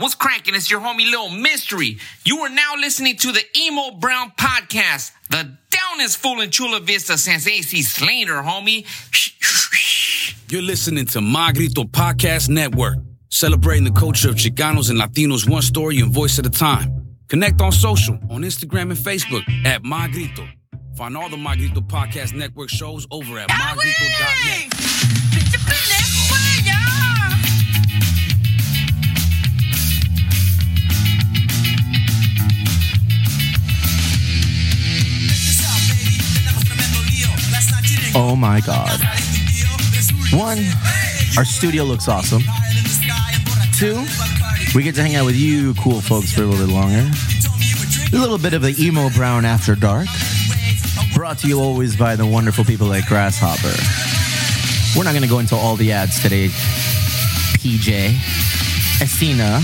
What's cracking? It's your homie Little Mystery. You are now listening to the Emo Brown Podcast, the downest fool in Chula Vista since AC Slater, homie. You're listening to Magrito Podcast Network, celebrating the culture of Chicanos and Latinos one story and voice at a time. Connect on social, on Instagram and Facebook at Magrito. Find all the Magrito Podcast Network shows over at magrito.net. Oh my god. One, our studio looks awesome. Two, we get to hang out with you cool folks for a little bit longer. A little bit of the emo brown after dark. Brought to you always by the wonderful people at Grasshopper. We're not going to go into all the ads today. PJ, Estina.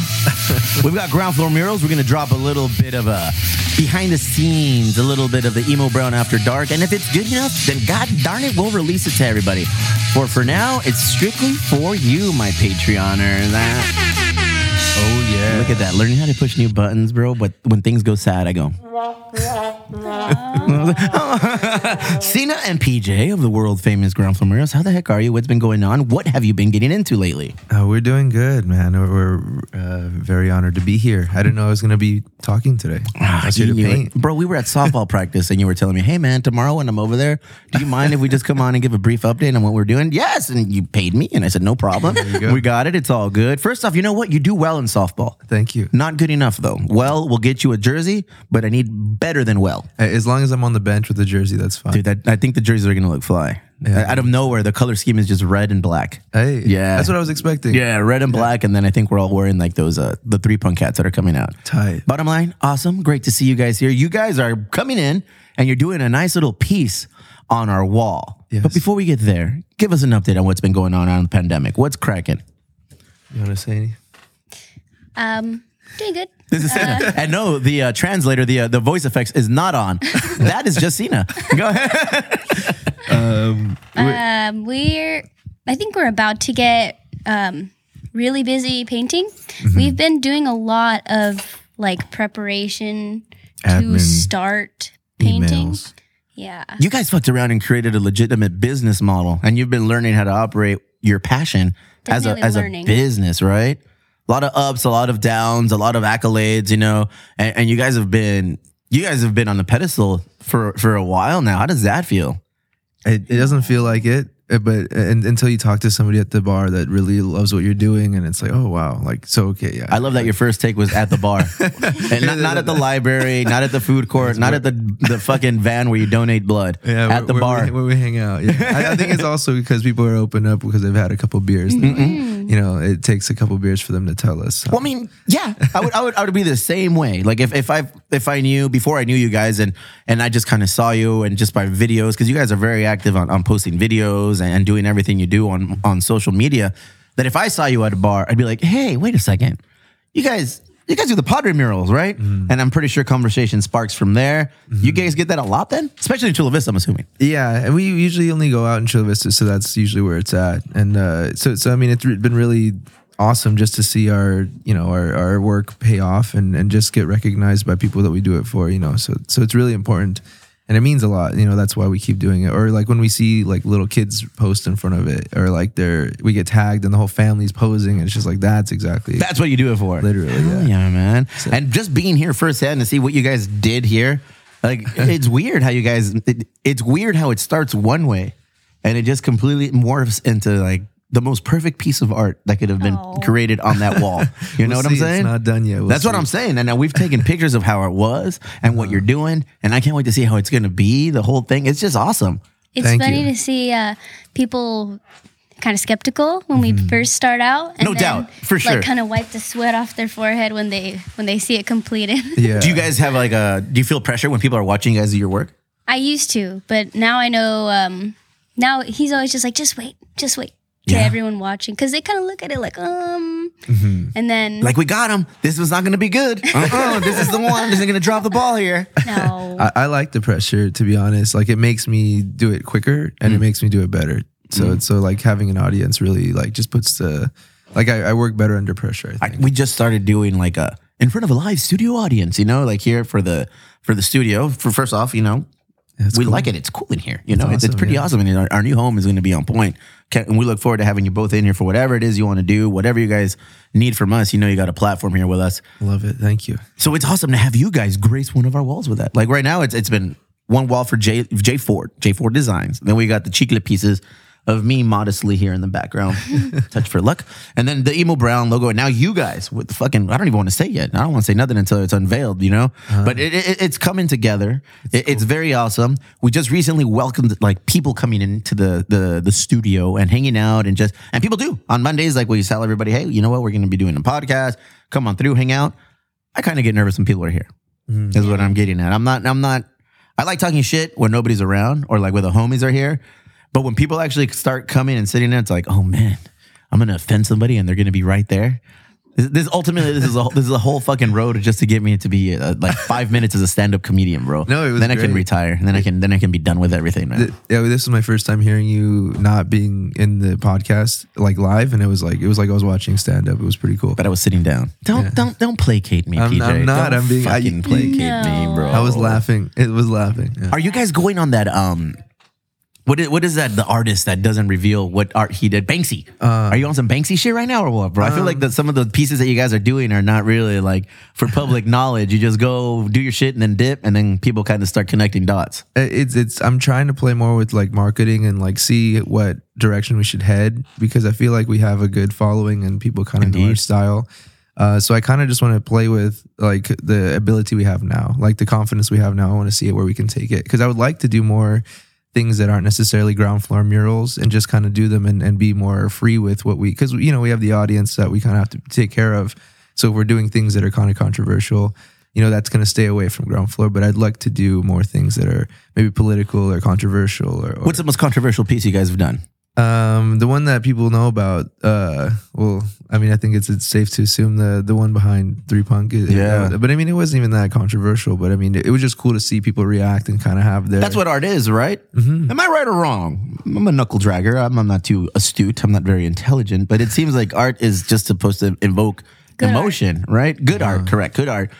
We've got ground floor murals. We're going to drop a little bit of a behind the scenes, a little bit of the emo brown after dark. And if it's good enough, then god darn it, we'll release it to everybody. For for now, it's strictly for you, my Patreoner. That. Oh yeah. Look at that. Learning how to push new buttons, bro. But when things go sad, I go. Cena and PJ of the world famous Ground Floor How the heck are you? What's been going on? What have you been getting into lately? Uh, we're doing good, man. We're, we're uh, very honored to be here. I didn't know I was going to be talking today. I was to Ah, You- paint. Bro, we were at softball practice and you were telling me, hey man, tomorrow when I'm over there, do you mind if we just come on and give a brief update on what we're doing? Yes. And you paid me. And I said, no problem. go. We got it. It's all good. First off, you know what? You do well in softball. Thank you. Not good enough though. Well, we'll get you a jersey, but I need better than well. As long as I'm on the bench with the jersey, that's fine. Dude, that, I think the jerseys are gonna look fly. Yeah. Out of nowhere, the color scheme is just red and black. Hey, Yeah. that's what I was expecting. Yeah, red and black, and then I think we're all wearing like those uh the three punk hats that are coming out. Tight. Bottom line, awesome, great to see you guys here. You guys are coming in and you're doing a nice little piece on our wall. Yes. But before we get there, give us an update on what's been going on on the pandemic. What's cracking? You want to say any? Um, doing good. This is Cena, and no, the uh, translator, the uh, the voice effects is not on. that is just Cena. Go ahead. Um, we're, I think we're about to get um, really busy painting. Mm-hmm. We've been doing a lot of like preparation to start painting. Emails. Yeah. You guys fucked around and created a legitimate business model, and you've been learning how to operate your passion as a Definitely as a business, right? A lot of ups, a lot of downs, a lot of accolades, you know, and, and you guys have been you guys have been on the pedestal for for a while now. How does that feel? It, it doesn't feel like it, uh, but and, until you talk to somebody at the bar that really loves what you're doing, and it's like, oh wow, like so okay, yeah. I love that your first take was at the bar, and not, not at the library, not at the food court, not at the the fucking van where you donate blood. yeah, at the where, bar. where we, where we hang out. Yeah, I, I think it's also because people are open up because they've had a couple beers. Mm-hmm. You know, it takes a couple beers for them to tell us. so. Well, I mean, yeah, I would, I would, I would be the same way. Like if, if I, if I knew before I knew you guys, and and I just kind of saw you, and just by videos, because you guys are very active on, on posting videos and, and doing everything you do on on social media. That if I saw you at a bar, I'd be like, hey, wait a second, you guys. You guys do the Padre murals, right? And I'm pretty sure conversation sparks from there. You guys get that a lot then? Especially in Chula Vista, I'm assuming. Yeah, and we usually only go out in Chula Vista, so that's usually where it's at. And uh, so, so I mean, it's been really awesome just to see our, you know, our, our work pay off and, and just get recognized by people that we do it for. You know, so so it's really important, and it means a lot. You know, that's why we keep doing it. Or like when we see like little kids post in front of it, or like they're we get tagged and the whole family's posing, and it's just like that's exactly That's what you do it for. Literally, Hell yeah. yeah, man. and just being here firsthand to see what you guys did here, like it's weird how you guys. It, it's weird how it starts one way, and it just completely morphs into like the most perfect piece of art that could have been Aw. created on that wall. You know We'll what I'm see. saying? It's not done yet. We'll That's what. I'm saying. And now we've taken pictures of how it was and what you're doing, and I can't wait to see how it's going to be. The whole thing. It's just awesome. It's Thank funny you. to see uh, people kind of skeptical when we first start out. And Mm-hmm. No then, doubt, for sure. Like kind of wipe the sweat off their forehead when they when they see it completed. Yeah. Do you guys have like a? Do you feel pressure when people are watching you guys do your work? I used to, but now I know. Um, now he's always just like, just wait, just wait. To Yeah. everyone watching, because they kind of look at it like, um, and then Like we got him. This was not going to be good. Uh-uh, this is the one. This is going to drop the ball here. no, I, I like the pressure to be honest. Like it makes me do it quicker and Mm. it makes me do it better. So it's so like having an audience really like just puts the Like I, I work better under pressure. I I, think. we just started doing like a in front of a live studio audience, you know, like here for the for the studio. For first off, you know, That's we cool. like it. It's cool in here. You know, it's, it's pretty yeah. awesome. And our, our new home is going to be on point. And we look forward to having you both in here for whatever it is you want to do, whatever you guys need from us. You know, you got a platform here with us. Love it. Thank you. So it's awesome to have you guys grace one of our walls with that. Like right now, it's it's been one wall for J J Ford, J Ford Designs. Then we got the cheeklet pieces of me modestly here in the background, touch for luck, and then the emo brown logo. And now you guys with the fucking I don't even want to say yet. I don't want to say nothing until it's unveiled, you know. Uh-huh. But it, it, it's coming together. It- it's very awesome. We just recently welcomed like people coming into the the the studio and hanging out and just and people do on Mondays. Like we tell everybody, hey, you know what? We're going to be doing a podcast. Come on through, hang out. I kind of get nervous when people are here here. Is what I'm getting at. I'm not. I'm not. I like talking shit when nobody's around or like when the homies are here. But when people actually start coming and sitting there, it's like, oh man, I'm gonna offend somebody and they're gonna be right there. This, this ultimately, this is a this is a whole fucking road just to get me to be uh like five minutes as a stand up comedian, bro. No, it was then I can retire. And then I can then I can be done with everything, man. Th- Yeah, this is my first time hearing you not being in the podcast like live, and it was like it was like I was watching stand up. It was pretty cool. but I was sitting down. Don't don't don't placate me, I'm- PJ. I'm not. Don't I'm being- I- fucking placate me, No. bro. I was laughing. It was laughing. Yeah. Are you guys going on that? Um, what is, what is that? The artist that doesn't reveal what art he did, Banksy. Uh, are you on some Banksy shit right now or what, bro? I feel like um, that some of the pieces that you guys are doing are not really like for public knowledge. You just go do your shit and then dip, and then people kind of start connecting dots. it's it's I'm trying to play more with like marketing and like see what direction we should head because I feel like we have a good following and people kind of know our style. Uh, so I kind of just want to play with like the ability we have now, like the confidence we have now. I want to see it where we can take it because I would like to do more things that aren't necessarily ground floor murals and just kind of do them and, and be more free with what we because you know we have the audience that we kind of have to take care of. So if we're doing things that are kind of controversial, you know that's going to stay away from ground floor. But I'd like to do more things that are maybe political or controversial or, or What's the most controversial piece you guys have done? Um the one that people know about. Uh, well, I mean, I think it's it's safe to assume the the one behind Three Punk. is- Yeah. but I mean, it wasn't even that controversial. But I mean, it, was just cool to see people react and kind of have their. That's what art is, right? Mm-hmm. Am I right or wrong? I'm a knuckle dragger. I'm, I'm not too astute. I'm not very intelligent, but it seems like art is just supposed to invoke Good art. emotion, right? Good Uh-huh. art, correct. Good art.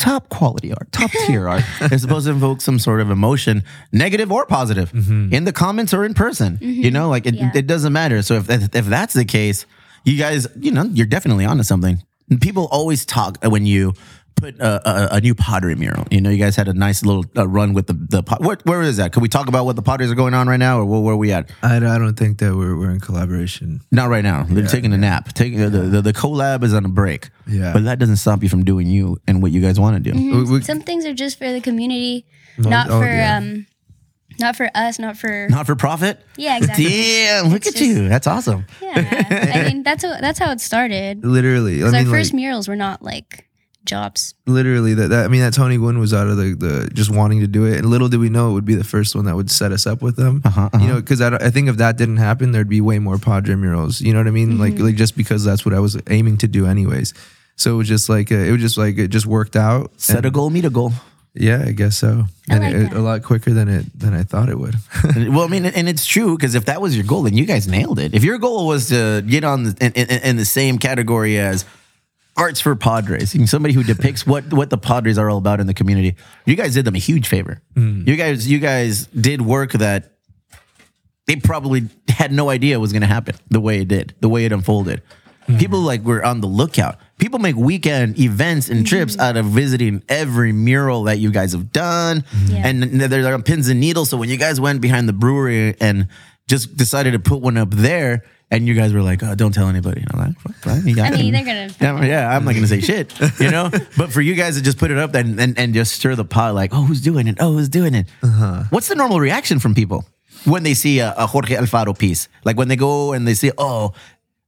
Top quality art, top tier art. They're supposed to invoke some sort of emotion, negative or positive, Mm-hmm. in the comments or in person. You know, like it, Yeah. it doesn't matter. So if, if if that's the case, you guys, you know, you're definitely onto something. People always talk when you put a, a, a new Padre mural. You know, you guys had a nice little uh, run with the the pot. Where, where is that? Can we talk about what the potteries are going on right now, or where, where are we at? I, I don't think that we're we're in collaboration. Not right now. They're taking a nap. Taking the, the the collab is on a break. Yeah. but that doesn't stop you from doing you and what you guys want to do. We- we- Some things are just for the community, not oh, for yeah. um, not for us, not for Not for profit. yeah, exactly. Damn, look It's at just- you. That's awesome. Yeah, I mean that's how, that's how it started. literally, I 'Cause mean, our like, first murals were not like jobs. literally that, that I mean that Tony Gwynn was out of the, the just wanting to do it, and little did we know it would be the first one that would set us up with them. Uh-huh, You know, because I, I think if that didn't happen, there'd be way more Padre murals. You know what I mean? Like like just because that's what I was aiming to do anyways. So it was just like uh, it was just like it just worked out. Set And- a goal, meet a goal. Yeah, I guess so. I and like it, that. a lot quicker than it than I thought it would. well, I mean, and it's true because if that was your goal, then you guys nailed it. If your goal was to get on the, in, in, in the same category as arts for Padres, somebody who depicts what what the Padres are all about in the community, you guys did them a huge favor. Mm. You guys, you guys did work that they probably had no idea was going to happen the way it did, the way it unfolded. Mm-hmm. People like were on the lookout. People make weekend events and trips mm-hmm. out of visiting every mural that you guys have done, mm-hmm. Yeah. and they're on pins and needles. So when you guys went behind the brewery and just decided to put one up there, and you guys were like, oh, "Don't tell anybody," I'm like, "Fuck, fine, you got I mean, it." they're gonna. Yeah, yeah, I'm not gonna say shit, you know. But for you guys to just put it up and, and, and just stir the pot, like, oh, who's doing it? Oh, who's doing it? Uh-huh. What's the normal reaction from people when they see a, a Jorge Alfaro piece? Like when they go and they see, oh,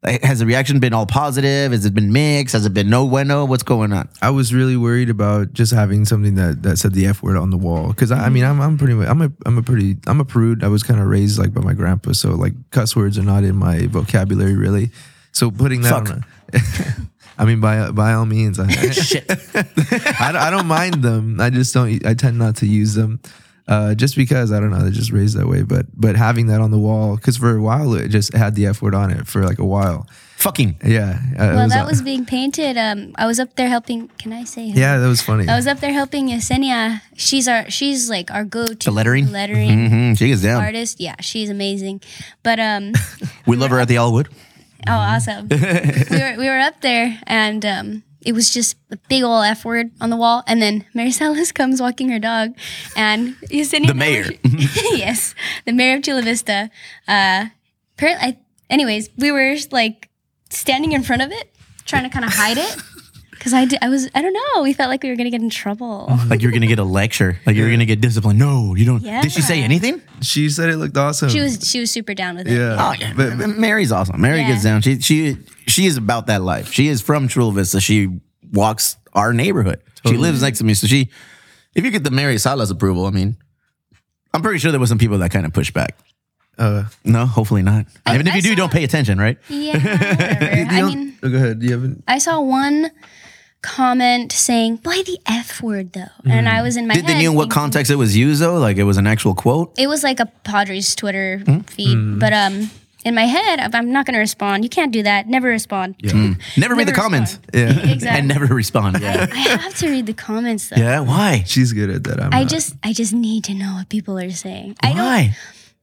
has the reaction been all positive? Has it been mixed? Has it been no bueno? What's going on? I was really worried about just having something that, that said the f word on the wall because I, I mean I'm I'm pretty much I'm a I'm a pretty I'm a prude. I was kind of raised like by my grandpa, so like cuss words are not in my vocabulary really. So putting that Fuck. on. A, I mean, by by all means, I, Shit. I, I don't mind them. I just don't. I tend not to use them, uh, just because I don't know. They're just raised that way. But but having that on the wall, because for a while it just had the f word on it for like a while. Fucking. Yeah. uh, it Well, that uh, was being painted. Um, I was up there helping. Can I say? her? Yeah, that was funny. I was up there helping Yesenia. She's our. She's like our go-to The lettering? lettering hmm She is down. artist. Yeah, she's amazing. But um, We love her at the Allwood. oh, awesome. we were we were up there and um. It was just a big old F word on the wall. And then Mary Salas comes walking her dog. And Yesenia. The mayor. yes. The mayor of Chula Vista. Uh, apparently, I, anyways, we were like standing in front of it, trying to kind of hide it. Cause I, did, I was, I don't know. We felt like we were gonna get in trouble. Like you're gonna get a lecture. Like you're gonna get disciplined. No, you don't. Did she say anything? she said it looked awesome. She was, she was super down with it. Yeah. Oh yeah, But- but, Mary's awesome. Mary Yeah. gets down. She she she is about that life. She is from Chula Vista. She walks our neighborhood. She lives next to me. So she, if you get the Mary Salas approval, I mean, I'm pretty sure there was some people that kind of pushed back. Uh, No, hopefully not. I- Even if I you do, saw- don't pay attention, right? Yeah, whatever. I mean, oh, go ahead. You haven't. I saw one comment saying, "Boy, the F word though," and I was in my head. Did they head know in what context it was used though? Like it was an actual quote. It was like a Padres Twitter Hmm? feed, but um, in my head, I'm- I'm not gonna respond. You can't do that. Never respond. Never read the Never comments Yeah. Exactly. and never respond. Yeah. I have to read the comments though. yeah. Why? She's good at that. I'm I not. just I just need to know what people are saying. I don't Why?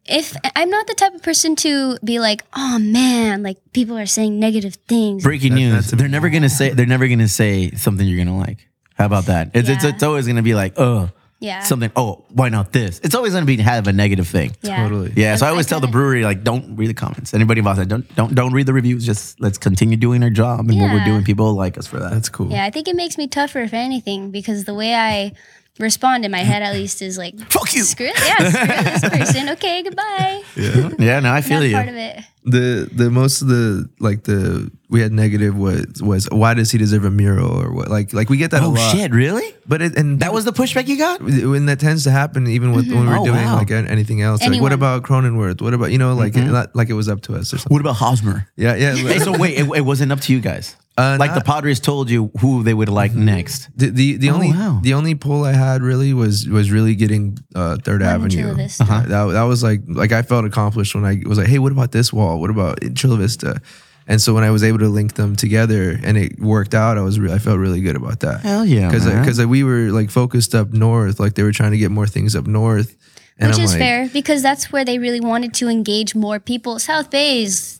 If I'm not the type of person to be like, "Oh man, like people are saying negative things." Breaking That- news. that's they're never gonna say. They're never gonna say something you're gonna like. How about that? It's it's, Yeah. it's always gonna be like, oh, Yeah. something. Oh, why not this? It's always gonna be have a negative thing. Yeah. Totally. Yeah, so I I always tell the kinda- brewery like, don't read the comments. Anybody involved, don't don't don't read the reviews. Just let's continue doing our job and what we're Yeah. doing. People like us for that. That's cool. Yeah, I think it makes me tougher if anything because the way I respond in my head at least is like Fuck you. Screw yeah, screw this person. Okay, goodbye. yeah, yeah no, I feel Not you. part of it. The the most of the like the we had negative was was why does he deserve a mural or what like like we get that a Oh lot. shit, really? But it and That was the pushback you got? when that tends to happen even with when we were Oh, doing wow. like anything else like what about Cronenworth what about you know like Mm-hmm. not like it was up to us or something What about Hosmer? yeah yeah so wait, it, it wasn't up to you guys. Uh, like the not- Mm-hmm. Padres told you who they would like next. the the, the Oh, only wow. the only pull I had really was was really getting uh, Third One Avenue. Chula Vista. Uh-huh. That that was like like I felt accomplished when I was like, hey, what about this wall? What about Chula Vista? And so when I was able to link them together and it worked out, I was re- I felt really good about that. Hell yeah, because man. because we were like focused up north, like they were trying to get more things up north. And Which I'm is like, fair because that's where they really wanted to engage more people. South Bay is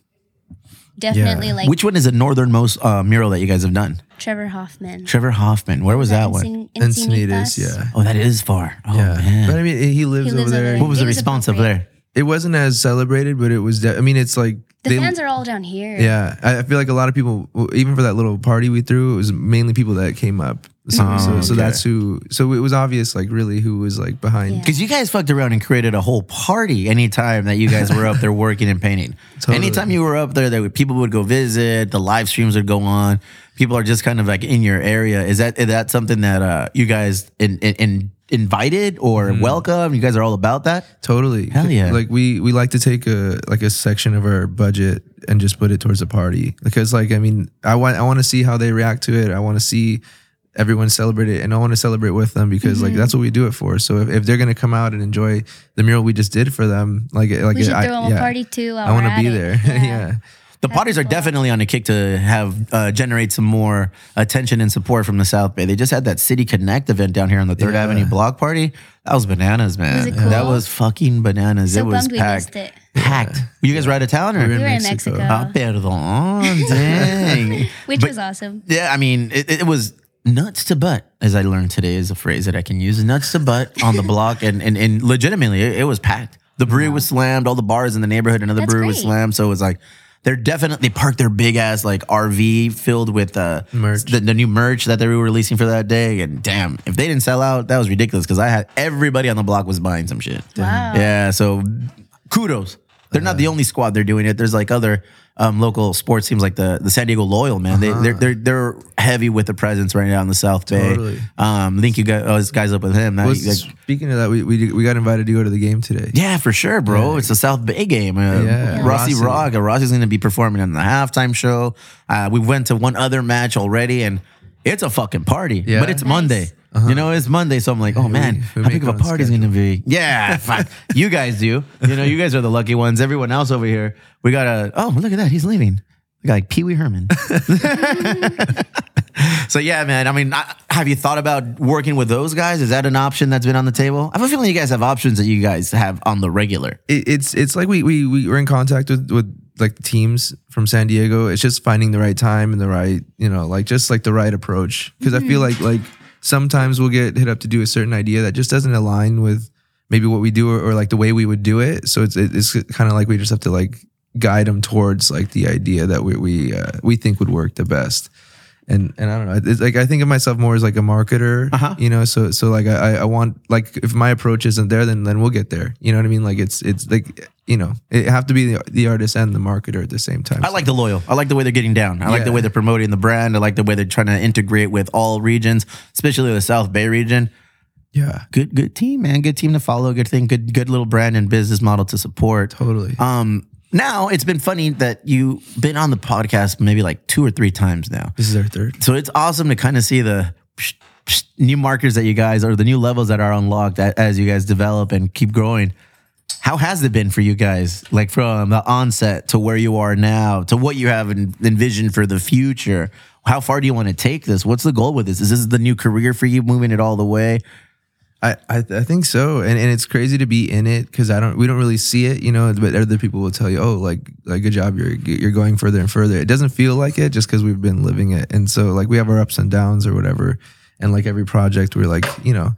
definitely Yeah. like Which one is the northernmost uh, mural that you guys have done? Trevor Hoffman. Trevor Hoffman. Where was that one? Encin- Encinitas, Encinitas? yeah. Oh, that is far. Oh Yeah, man. but I mean, he lives, He lives over over there. there. what was It the was response over there? It wasn't as celebrated, but it was. De- I mean, it's like The they- fans are all down here. Yeah, I, I feel like a lot of people, even for that little party we threw, it was mainly people that came up. So, Oh, so, so okay. that's who. So it was obvious, like really, who was like behind. Yeah. Because you guys fucked around and created a whole party anytime that you guys were up there working and painting. Totally. Anytime you were up there, that people would go visit. The live streams would go on. People are just kind of like in your area. Is that is that something that uh, you guys in, in, in invited or welcome? You guys are all about that. Totally. Hell yeah. Like we we like to take a like a section of our budget and just put it towards a party because like I mean I want I want to see how they react to it. I want to see everyone celebrate it and I want to celebrate with them because like that's what we do it for. So if, if they're gonna come out and enjoy the mural we just did for them, like like We should I, throw them yeah, a party too. while I want to be it. there. yeah. The parties are definitely on a kick to have uh, generate some more attention and support from the South Bay. They just had that City Connect event down here on the Third Yeah. Avenue block party. That was bananas, man. Was it cool? That was fucking bananas. So it was bummed we packed. missed it. Packed. You guys were out of town or? We were in Mexico. Mexico, Ah, perdón. Dang. which But- was awesome. Yeah, I mean, it, it was nuts to butt, as I learned today is a phrase that I can use. Nuts to butt on the block, and and, and legitimately, it, it was packed. The brewery was slammed. All the bars in the neighborhood, another That's brewery was great. slammed. So it was like they're definitely they parked their big ass like RV filled with uh Merch. the, the new merch that they were releasing for that day. And damn, if they didn't sell out, that was ridiculous because I had everybody on the block was buying some shit. Wow. Yeah, so kudos. They're not the only squad they're doing it. There's like other um, local sports teams like the the San Diego Loyal man. They they're, they're they're heavy with the presence right now in the South Bay. Totally. Um, link you guys guys up with him. That, like, speaking of that, we, we we got invited to go to the game today. yeah, for sure, bro. It's a South Bay game. Uh, Yeah. Rossi Rossi. Rock. Rossi's going to be performing in the halftime show. Uh, we went to one other match already, and it's a fucking party. Yeah. But it's Nice. Monday. Uh-huh. You know, it's Monday, so I'm like, oh man, we how big of a on party's going to be? Yeah, fuck. you guys do. You know, you guys are the lucky ones. Everyone else over here, we got a. Oh, look at that, he's leaving. We got like Pee Wee Herman. so yeah, man. I mean, I, have you thought about working with those guys? Is that an option that's been on the table? I have a feeling you guys have options that you guys have on the regular. it, it's it's like we we we were in contact with with like the teams from San Diego. It's just finding the right time and the right you know like just like the right approach because I feel mm-hmm. like like sometimes we'll get hit up to do a certain idea that just doesn't align with maybe what we do or, or like the way we would do it. So it's it's kind of like we just have to like guide them towards like the idea that we we uh, we think would work the best. And and I don't know. It's like I think of myself more as like a marketer, Uh-huh. you know. So so like I I want like if my approach isn't there, then then we'll get there. You know what I mean? Like it's it's like you know it have to be the, the artist and the marketer at the same time. I like the loyal. I like the way they're getting down. I like the way they're promoting the brand. I like the way they're trying to integrate with all regions, especially the South Bay region. yeah, Good, good team, man. Good team to follow. Good thing. Good, good little brand and business model to support. totally. Um, now it's been funny that you've been on the podcast maybe like two or three times now. this is our third. So it's awesome to kind of see the new markers that you guys or the new levels that are unlocked as you guys develop and keep growing. How has it been for you guys? Like from the onset to where you are now to what you have envisioned for the future. How far do you want to take this? What's the goal with this? Is this the new career for you, moving it all the way? I, I I think so, and and it's crazy to be in it because I don't we don't really see it, you know. But other people will tell you, oh, like like good job, you're you're going further and further. It doesn't feel like it just because we've been living it, and so like we have our ups and downs or whatever, and like every project we're like you know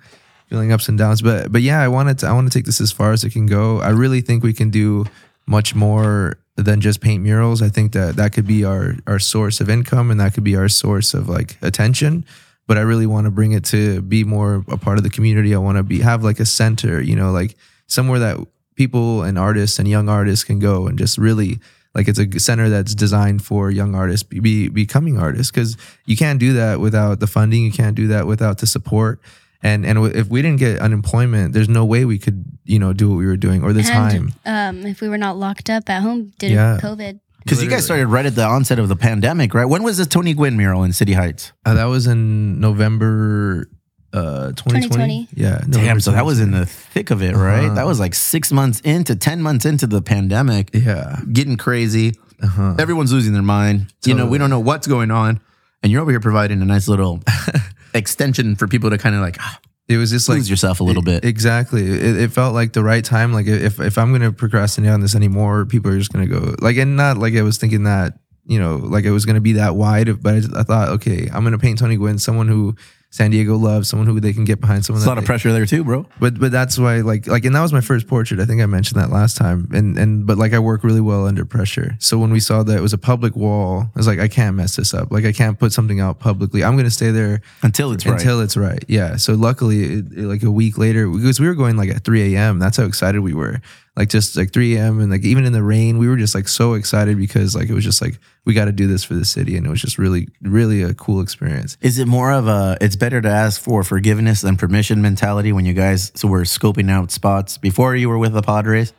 feeling ups and downs. But but yeah, I wanted to I want to take this as far as it can go. I really think we can do much more than just paint murals. I think that that could be our our source of income and that could be our source of like attention. But I really want to bring it to be more a part of the community. I want to be have like a center, you know, like somewhere that people and artists and young artists can go and just really like it's a center that's designed for young artists be, be becoming artists because you can't do that without the funding you can't do that without the support and and if we didn't get unemployment there's no way we could you know do what we were doing or the time um, if we were not locked up at home due to Yeah. COVID. Because you guys started right at the onset of the pandemic, right? When was the Tony Gwynn mural in City Heights? uh, that was in november uh 2020, 2020. yeah Damn, so that was in the thick of it, right? Uh-huh. That was like six months into, 10 months into the pandemic. yeah getting crazy. uh-huh. Everyone's losing their mind. You know, we don't know what's going on. And you're over here providing a nice little extension for people to kind of like ah, it was just like lose yourself a little bit. Exactly. It, it felt like the right time. Like if if I'm gonna procrastinate on this anymore, people are just gonna go like, and not like I was thinking that you know like it was gonna be that wide. But I, I thought, okay, I'm gonna paint Tony Gwynn, someone who San Diego loves, someone who they can get behind, someone There's a lot that of pressure there too, bro. But but that's why like like and that was my first portrait. I think I mentioned that last time. And and but like I work really well under pressure. So when we saw that it was a public wall, I was like, I can't mess this up. Like I can't put something out publicly. I'm gonna stay there Until it's right. until it's right. Yeah. So luckily, it, it- like a week later, because we were going like at 3 a.m. That's how excited we were. Like just like 3 a.m. and like even in the rain, we were just like so excited because like it was just like we got to do this for the city, and it was just really really a cool experience. Is it more of a it's better to ask for forgiveness than permission mentality when you guys so were scoping out spots before you were with the Padres?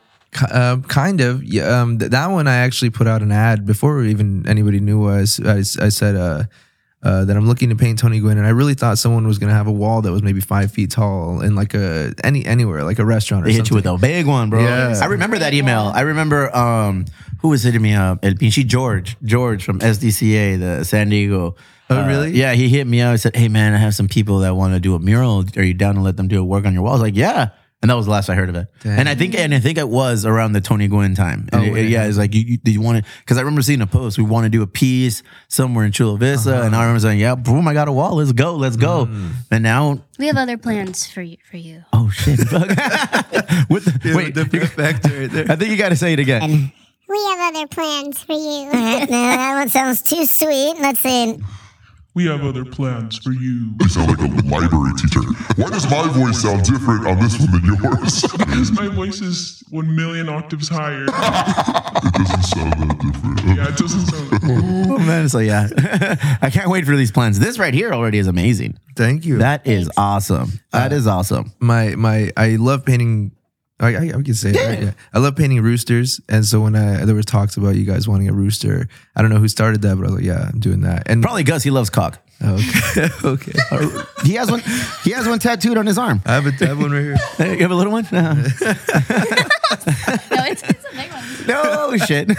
Uh, kind of. Yeah. Um, th- that one I actually put out an ad before even anybody knew us. I said uh, uh, that I'm looking to paint Tony Gwynn, and I really thought someone was gonna have a wall that was maybe five feet tall in like a any anywhere like a restaurant or They hit you with a big one, bro. Yeah. I remember that email. I remember um who was hitting me up? El Pinchi George. George from SDCA, the San Diego. Oh, Uh, really? yeah, he hit me up. He said, Hey man, I have some people that want to do a mural. Are you down to let them do a work on your wall? I was like, Yeah. And that was the last I heard of it. And I think and I think it was around the Tony Gwynn time. And Oh, it- wait. yeah, it's like you, you, you want to because I remember seeing a post. We want to do a piece somewhere in Chula Vista. Uh-huh. And I remember saying, Yeah, boom, I got a wall. Let's go. Let's go. Mm. And now We have other plans for you. For you. Oh shit! With the, wait, the effect right there. I think you got to say it again. We have other plans for you. no, that one sounds too sweet. Let's say We have other plans for you. You sound like a library teacher. Why does my voice sound different on this one than yours? Because my voice is one million octaves higher. it doesn't sound that different. Yeah, it doesn't sound. Oh man, so yeah, I can't wait for these plans. This right here already is amazing. Thank you. That is awesome. That uh, is awesome. my my I love painting. I, I, I can say it. Right? Yeah. I love painting roosters, and so when I there was talks about you guys wanting a rooster, I don't know who started that, but I was like, yeah, I'm doing that. And Probably Gus. He loves cock. okay, okay. He has one. He has one tattooed on his arm. I have a I have one right here. You have a little one. Uh-huh. no, it's, it's a. No shit.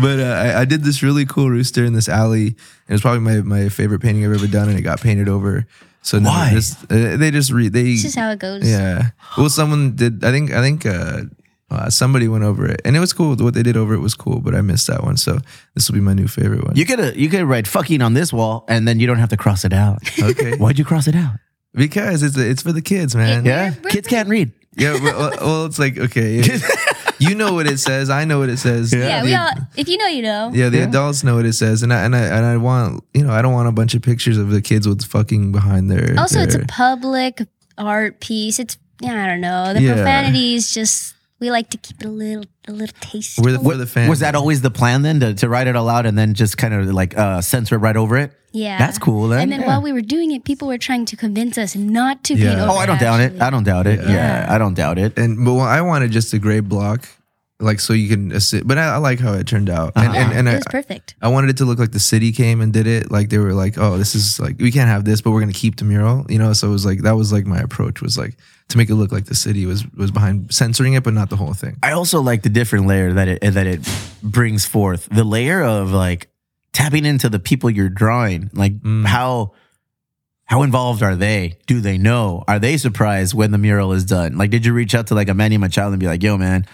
but uh, I, I did this really cool rooster in this alley. It was probably my, my favorite painting I've ever done, and it got painted over. So now Why? this- uh, they just read? they It's just how it goes. yeah. Well, someone did. I think I think uh, uh, somebody went over it, and it was cool. What they did over it was cool, but I missed that one. So this will be my new favorite one. You could you could write fucking on this wall, and then you don't have to cross it out. okay? Why'd you cross it out? because it's it's for the kids, man. Yeah. Yeah, We're- we're kids can't read. Yeah. Well, well, it's like okay, you know what it says. I know what it says. Yeah, we The- all. If you know, you know. Yeah, the adults know what it says, and I and I and I want you know I don't want a bunch of pictures of the kids with fucking behind their. Also, it's a public art piece. It's yeah, I don't know. The Yeah. profanity is just. We like to keep it a little, a little taste. we're the, we're the fans. Was that always the plan then to, to write it all out and then just kind of like uh, censor it right over it? yeah, That's cool then. And then Yeah. while we were doing it, people were trying to convince us not to Yeah. paint over. Oh, I don't doubt it. I don't doubt it. Yeah, I don't doubt it. and but well, I wanted just a gray block, like so you can assist. But I, I like how it turned out, and and, and it I, was perfect. I wanted it to look like the city came and did it. Like they were like, oh, this is like we can't have this, but we're gonna keep the mural. You know, so it was like that was like my approach was like to make it look like the city was was behind censoring it, but not the whole thing. I also like the different layer that it that it brings forth. The layer of like tapping into the people you're drawing. Like Mm. how how involved are they? Do they know? Are they surprised when the mural is done? Like, did you reach out to like a Manny Machado and be like, "Yo, man,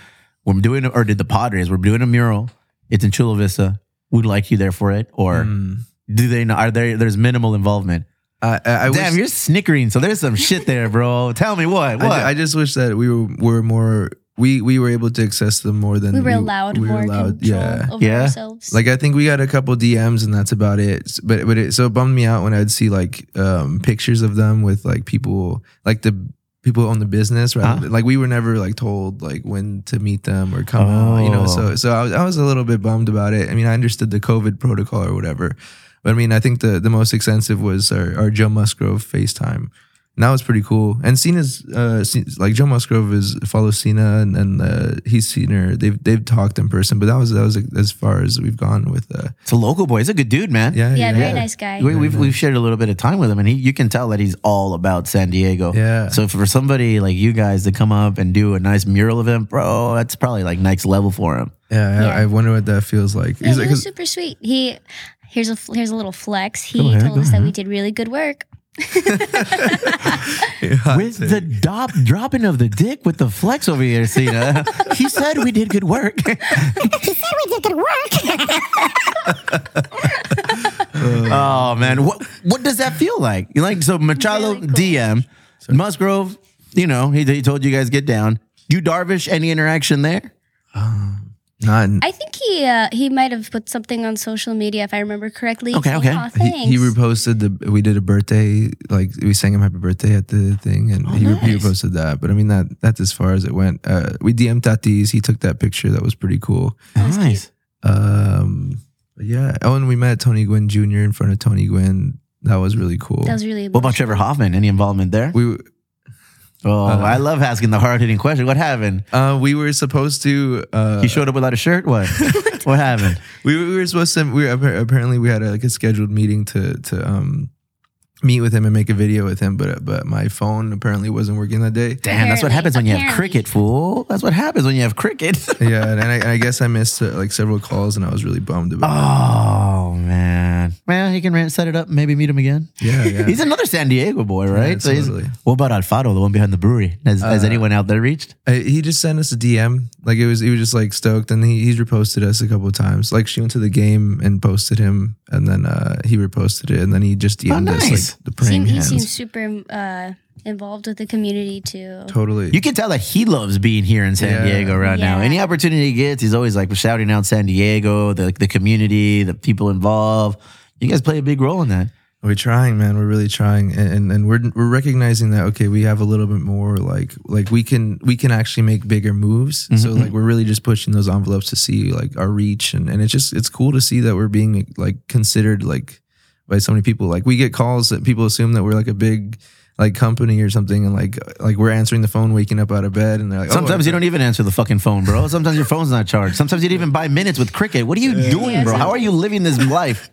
we're doing," or did the Padres? We're doing a mural. It's in Chula Vista. We'd like you there for it. Or Mm. do they know? Are there? There's minimal involvement. I, I, I Damn, wish, you're snickering. So there's some shit there, bro. Tell me what? What? I, I just wish that we were were more we we were able to access them more than We were allowed we were more allowed- control Yeah. over Yeah. ourselves. Like I think we got a couple DMs and that's about it. But but it so it bummed me out when I'd see like um pictures of them with like people like the people who own the business rather than- like we were never like told like when to meet them or come out, you know. So so I was, I was a little bit bummed about it. I mean, I understood the COVID protocol or whatever. But I mean, I think the the most extensive was our, our Joe Musgrove FaceTime. And that was pretty cool. And Cena's uh, like Joe Musgrove is follows Cena and, and uh, he's seen her. They've they've talked in person, but that was that was as far as we've gone with. Uh, it's a local boy. He's a good dude, man. yeah, yeah, very nice guy. We, we've we've shared a little bit of time with him, and he you can tell that he's all about San Diego. Yeah. So for somebody like you guys to come up and do a nice mural event, bro, that's probably like next level for him. Yeah, Yeah. I, I wonder what that feels like. Yeah, He's he like, was 'cause- super sweet. He here's a here's a little flex. He ahead, told go us that we did really good work. With the dop, dropping of the dick with the flex over here, Cena. he said we did good work. He said we did good work. oh man, what what does that feel like? You like so Machado Really cool. DM Musgrove. You know he, he told you guys get down. You Darvish, any interaction there? Um, not. I think he uh, he might have put something on social media if I remember correctly. Okay, okay. "Aw, he, thanks. he reposted the. We did a birthday, like we sang him happy birthday at the thing, and he, he Oh, nice. reposted that. But I mean that that's as far as it went. Uh, we DM'd Tatis. He took that picture. That was pretty cool. nice. Um, but yeah. Oh, and we met Tony Gwynn Jr. in front of Tony Gwynn. That was really cool. that was really What about Trevor Hoffman? Any involvement there? we Oh, I love asking the hard hitting question. What happened? uh we were supposed to uh He showed up without a shirt. What? what happened? we, we were supposed to we were, apparently we had a, like a scheduled meeting to to um meet with him and make a video with him but but my phone apparently wasn't working that day Damn, that's what happens when you have cricket, fool. That's what happens when you have cricket. yeah and I, and I guess i missed uh, like several calls and i was really bummed about oh man, well, he can rent- set it up. Maybe meet him again. yeah yeah He's another San Diego boy, right? so he's, totally. what about Alfaro, the one behind the brewery? Has, has anyone out there reached? I, he just sent us a dm like it was he was just like stoked and he, he's reposted us a couple of times like she went to the game and posted him and then uh he reposted it and then he just dm'd us nice. like the praying Seem, he hands seems super uh, involved with the community too. totally You can tell that he loves being here in San Yeah. Diego right now. Any opportunity he gets, he's always like shouting out San Diego, the the community, the people involved. You guys play a big role in that. We're trying, man. We're really trying, and, and and we're we're recognizing that okay, we have a little bit more like like we can we can actually make bigger moves. Mm-hmm. So like we're really just pushing those envelopes to see like our reach, and and it's just it's cool to see that we're being like considered like by so many people. Like we get calls that people assume that we're like a big like company or something, and like like we're answering the phone, waking up out of bed, and they're like, Sometimes oh, you don't even answer the fucking phone, bro. Sometimes your phone's not charged. Sometimes you don't even buy minutes with cricket. What are you doing, bro? How are you living this life?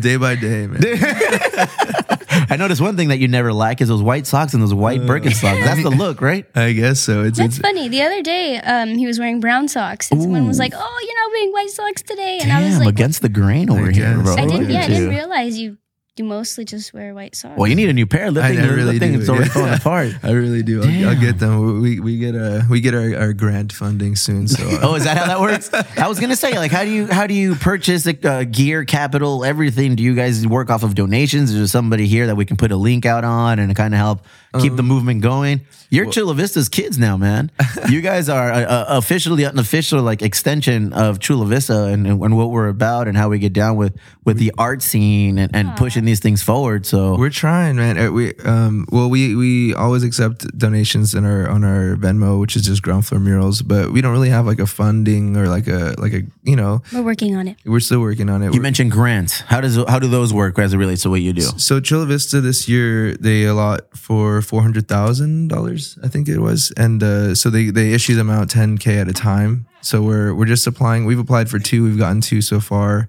day by day, man. I noticed one thing that you never lack is those white socks and those white Birkenstocks. That's the look, right? I guess so. It's, That's it's funny. The other day, um, he was wearing brown socks, and someone was like, "Oh, you're not wearing white socks today," and I was like, against the grain over I here, guess. bro. "I didn't. Yeah, I didn't realize you. You mostly just wear white socks." Well, you need a new pair. That I, thing, I that really thing do. is already yeah. falling apart. I really do. I'll, I'll get them. We, we get a we get our, our grant funding soon. So uh, Oh, is that how that works? I was gonna say, like, how do you how do you purchase like, uh, gear, capital, everything? Do you guys work off of donations? Is there somebody here that we can put a link out on and kind of help keep Um, the movement going? You're Chula Vista's kids now, man. you guys are uh, uh, officially an official like extension of Chula Vista and, and what we're about and how we get down with with the art scene and, and pushing these things forward. So We're trying, man. Uh, We um well we we always accept donations in our on our Venmo, which is just ground floor murals, but we don't really have like a funding or like a like a you know we're working on it. we're still working on it. you We're- mentioned grants. How does how do those work as it relates to what you do? so Chula Vista this year they allot for four hundred thousand dollars, I think it was, and uh, so they they issue them out ten k at a time. So we're we're just applying. We've applied for two. We've gotten two so far.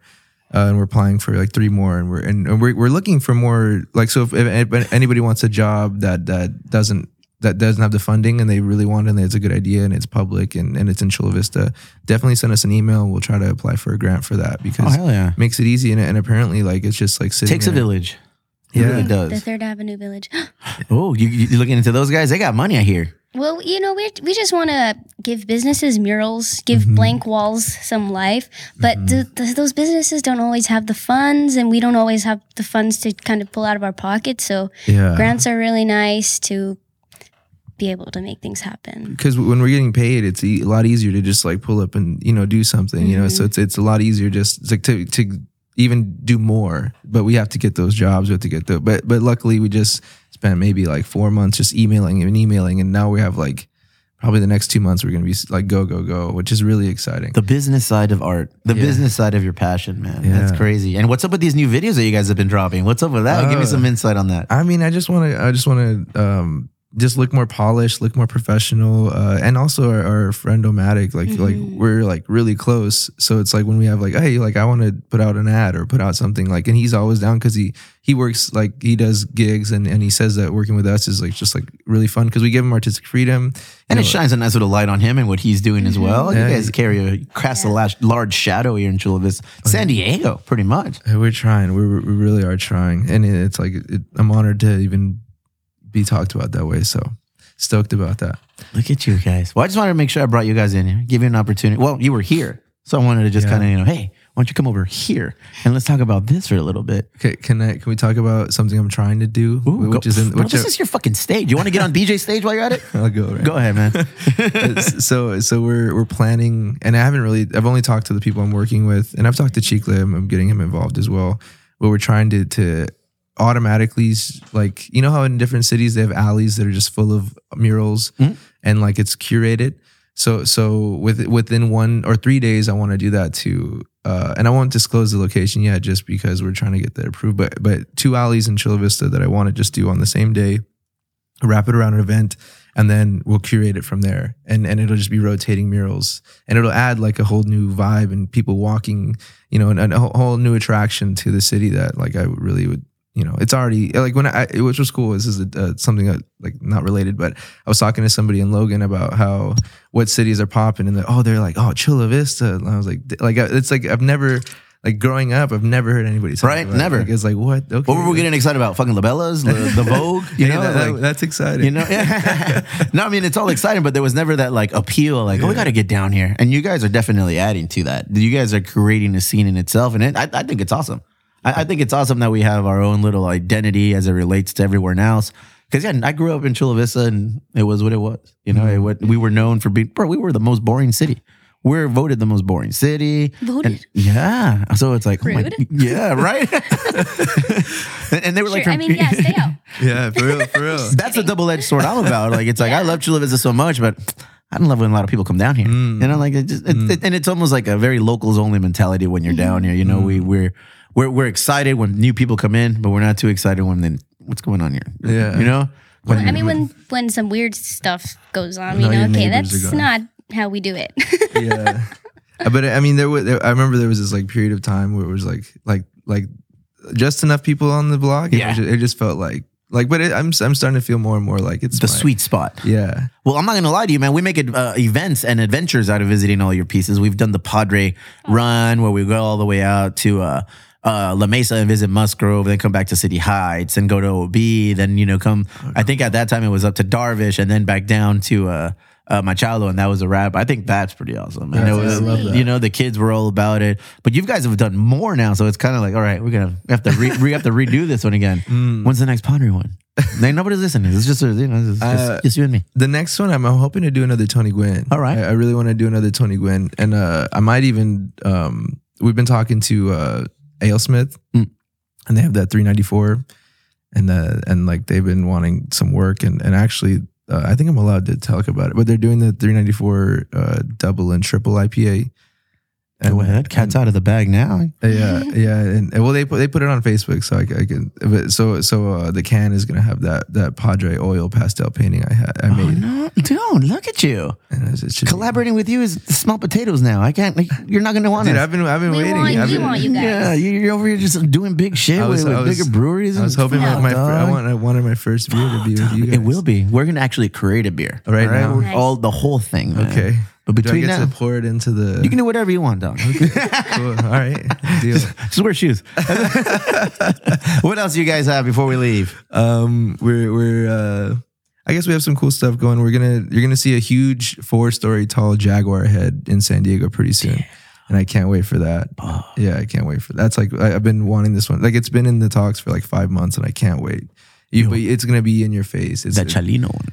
Uh, and we're applying for like three more, and we're and, and we're, we're looking for more. Like, so if, if anybody wants a job that that doesn't that doesn't have the funding and they really want it and it's a good idea and it's public and, and it's in Chula Vista, definitely send us an email. We'll try to apply for a grant for that because Oh, yeah. it makes it easy and, and apparently like it's just like sitting Takes a village. It Yeah. really The. Third Avenue Village. Oh, you, you looking into those guys? They got money, I hear. Well, you know, we we just want to give businesses murals, give Mm-hmm. blank walls some life, but th- th- those businesses don't always have the funds, and we don't always have the funds to kind of pull out of our pockets. So Yeah. grants are really nice to be able to make things happen. because when we're getting paid, it's a lot easier to just like pull up and you know do something. You know, so it's it's a lot easier just like to to even do more. But we have to get those jobs. We have to get the. But but luckily we just spent maybe like four months just emailing and emailing, and now we have like probably the next two months we're gonna be like go go go, which is really exciting. The business side of art, the Yeah. business side of your passion, man. Yeah. That's crazy. And what's up with these new videos that you guys have been dropping? What's up with that? Give me Uh, some insight on that. I mean, I just want to, I just want to, um, just look more polished, look more professional, uh, and also our, our friend Omatic, like, like we're like really close. So it's like when we have like, hey, like I want to put out an ad or put out something, like, and he's always down because he he works like he does gigs, and and he says that working with us is like just like really fun because we give him artistic freedom. And you it shines a nice little light on him and what he's doing as well. Yeah. You guys carry a cast a large, large shadow here in Chula Vista, San Diego, pretty much. Uh, We're trying. We we really are trying, and it's like it, I'm honored to even be talked about that way. So stoked about that. Look at you guys. Well, I just wanted to make sure I brought you guys in here, give you an opportunity. Well, you were here, so I wanted to just Yeah. kind of, you know, hey, why don't you come over here and let's talk about this for a little bit. Okay, can I, can we talk about something I'm trying to do, Ooh, which go- is in Bro, which this is your fucking stage. You want to get on PJ's stage while you're at it? I'll go. Right? Go ahead, man. So so we're we're planning, and I haven't really. I've only talked to the people I'm working with, and I've talked to Chicle. I'm, I'm getting him involved as well. But we're trying to to automatically like you know how in different cities they have alleys that are just full of murals and like it's curated. So so with within one or three days, I want to do that too. Uh, and I won't disclose the location yet, just because we're trying to get that approved. But but two alleys in Chula Vista that I want to just do on the same day, wrap it around an event, and then we'll curate it from there. And and it'll just be rotating murals, and it'll add like a whole new vibe and people walking, you know, and, and a whole- whole new attraction to the city that like I really would. You know, it's already like when I, which was cool. This is a, uh, something that like not related, but I was talking to somebody in Logan about how what cities are popping, and they're oh they're like oh Chula Vista. And I was like like it's like I've never like growing up I've never heard anybody talk Right, about it. never. Like, it's like what okay What were we getting excited about? Fucking Labellas, the, the Vogue, you Hey, know? that- like- that's exciting. You know, yeah. no, I mean it's all exciting, but there was never that like appeal, like oh, we got to get down here, and you guys are definitely adding to that. You guys are creating a scene in itself, and it, I, I think it's awesome. I, I think it's awesome that we have our own little identity as it relates to everyone else. Because yeah, I grew up in Chula Vista, and it was what it was. You know, it, we were known for being, bro. We were the most boring city. We're voted the most boring city. Voted? And- yeah. So it's like, oh my- Rude. yeah, right. and, and they were like, Sure. I mean, yeah, stay out. yeah for real for real that's a double edged sword I'm about. Like it's like I love Chula Vista so much, but I don't love when a lot of people come down here. Mm. You know, like it just it, it- and it's almost like a very locals only mentality when you're down here. You know, Mm. we we're we're we're excited when new people come in, but we're not too excited when then what's going on here. Yeah. you know. Well, I mean, when when some weird stuff goes on, you know, okay, neighbors are that's gone. not how we do it. yeah but I mean there was there, I remember there was this like period of time where it was like like like just enough people on the blog. Yeah. it just, it just felt like like, but it, I'm I'm starting to feel more and more like it's The my- sweet spot. Yeah, Well, I'm not gonna lie to you, man. We make it, uh, events and adventures out of visiting all your pieces. We've done the Padre run where we go all the way out to uh, uh, La Mesa and visit Musgrove, then come back to City Heights and go to OB. Then you know come. I think at that time it was up to Darvish and then back down to uh, uh, Machado, and that was a wrap. I think that's pretty awesome. And it was, I love that. you know, the kids were all about it. But you guys have done more now, so it's kind of like, all right, we're gonna have to re- we have to redo this one again. Mm. When's the next Padre one? Nobody's listening. It's just you know, it's just, Uh, just you and me. the next one I'm, I'm hoping to do another Tony Gwynn. All right. I, I really want to do another Tony Gwynn, and uh, I might even um, we've been talking to uh, AleSmith, Mm. and they have that 394, and uh, and like they've been wanting some work, and and actually uh, I think I'm allowed to talk about it, but they're doing the 394 uh, double and triple IPA. Go ahead. Cat's out of the bag now. Yeah, yeah, and, and well, they put they put it on Facebook, so I can. But so so uh, the can is gonna have that that Padre oil pastel painting I had I Oh, made. no, dude, look at you. And it's, it's just, Collaborating with you is small potatoes now. I can't, like, you're not going to want Dude, to. I've been I've been We waiting. want- I've we been, want you guys. Yeah, you- you're over here just doing big shit I was- with, with I was- bigger breweries. I was hoping and my, my stuff, I want I wanted my first beer to be with you guys. It will be. We're going to actually create a beer. Right all now? Nice. All the whole thing. man. Okay. But Do I between get now, to pour it into the. you can do whatever you want, dog. cool. All right. Deal. Just wear shoes. what else do you guys have before we leave? Um, we're we're. Uh, I guess we have some cool stuff going. We're gonna you're gonna see a huge four story tall Jaguar head in San Diego pretty soon, and I can't wait for that. Yeah, I can't wait for that. That's like I, I've been wanting this one. Like it's been in the talks for like five months, and I can't wait. You, but it's gonna be in your face. It's That Chalino one.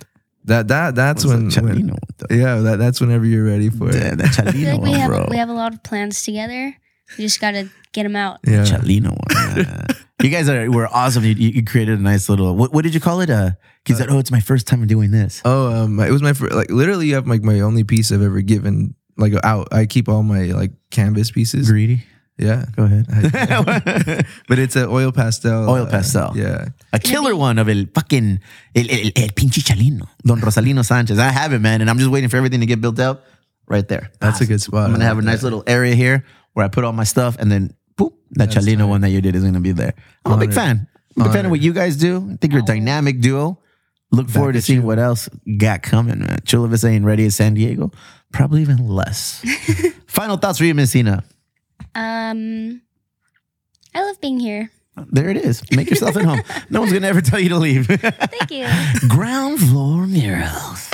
That that that's when, that when Chalino one, though? yeah that that's whenever you're ready for it. Yeah, that I Chalino like we one, have bro. we have a lot of plans together. We just got to get them out. Yeah. Chalino one. yeah. you guys are were awesome. You, you created a nice little. What, what did you call it? Uh, he said, "Oh, it's my first time doing this." Oh, um, it was my fir- like literally you have like my only piece I've ever given like out. I keep all my like canvas pieces. Greedy. Yeah, Go ahead. but it's an oil pastel. Oil uh, pastel. yeah, A killer one of el fucking el, el, el pinche Chalino, Don Rosalino Sanchez. I have it, man, and I'm just waiting for everything to get built out. Right there. that's a good spot. I'm gonna have a nice that. little area here where I put all my stuff, and then boop, that Chalino one that you did is gonna be there. I'm a big fan. I'm a big fan of what you guys do. I think you're a dynamic duo. Look forward to seeing you. what else got coming, man. Chula Vista ain't ready as San Diego. Probably even less. Final thoughts for you, Messina. Um, I love being here. There it is. Make yourself at home. No one's gonna ever tell you to leave. Thank you. Ground floor murals.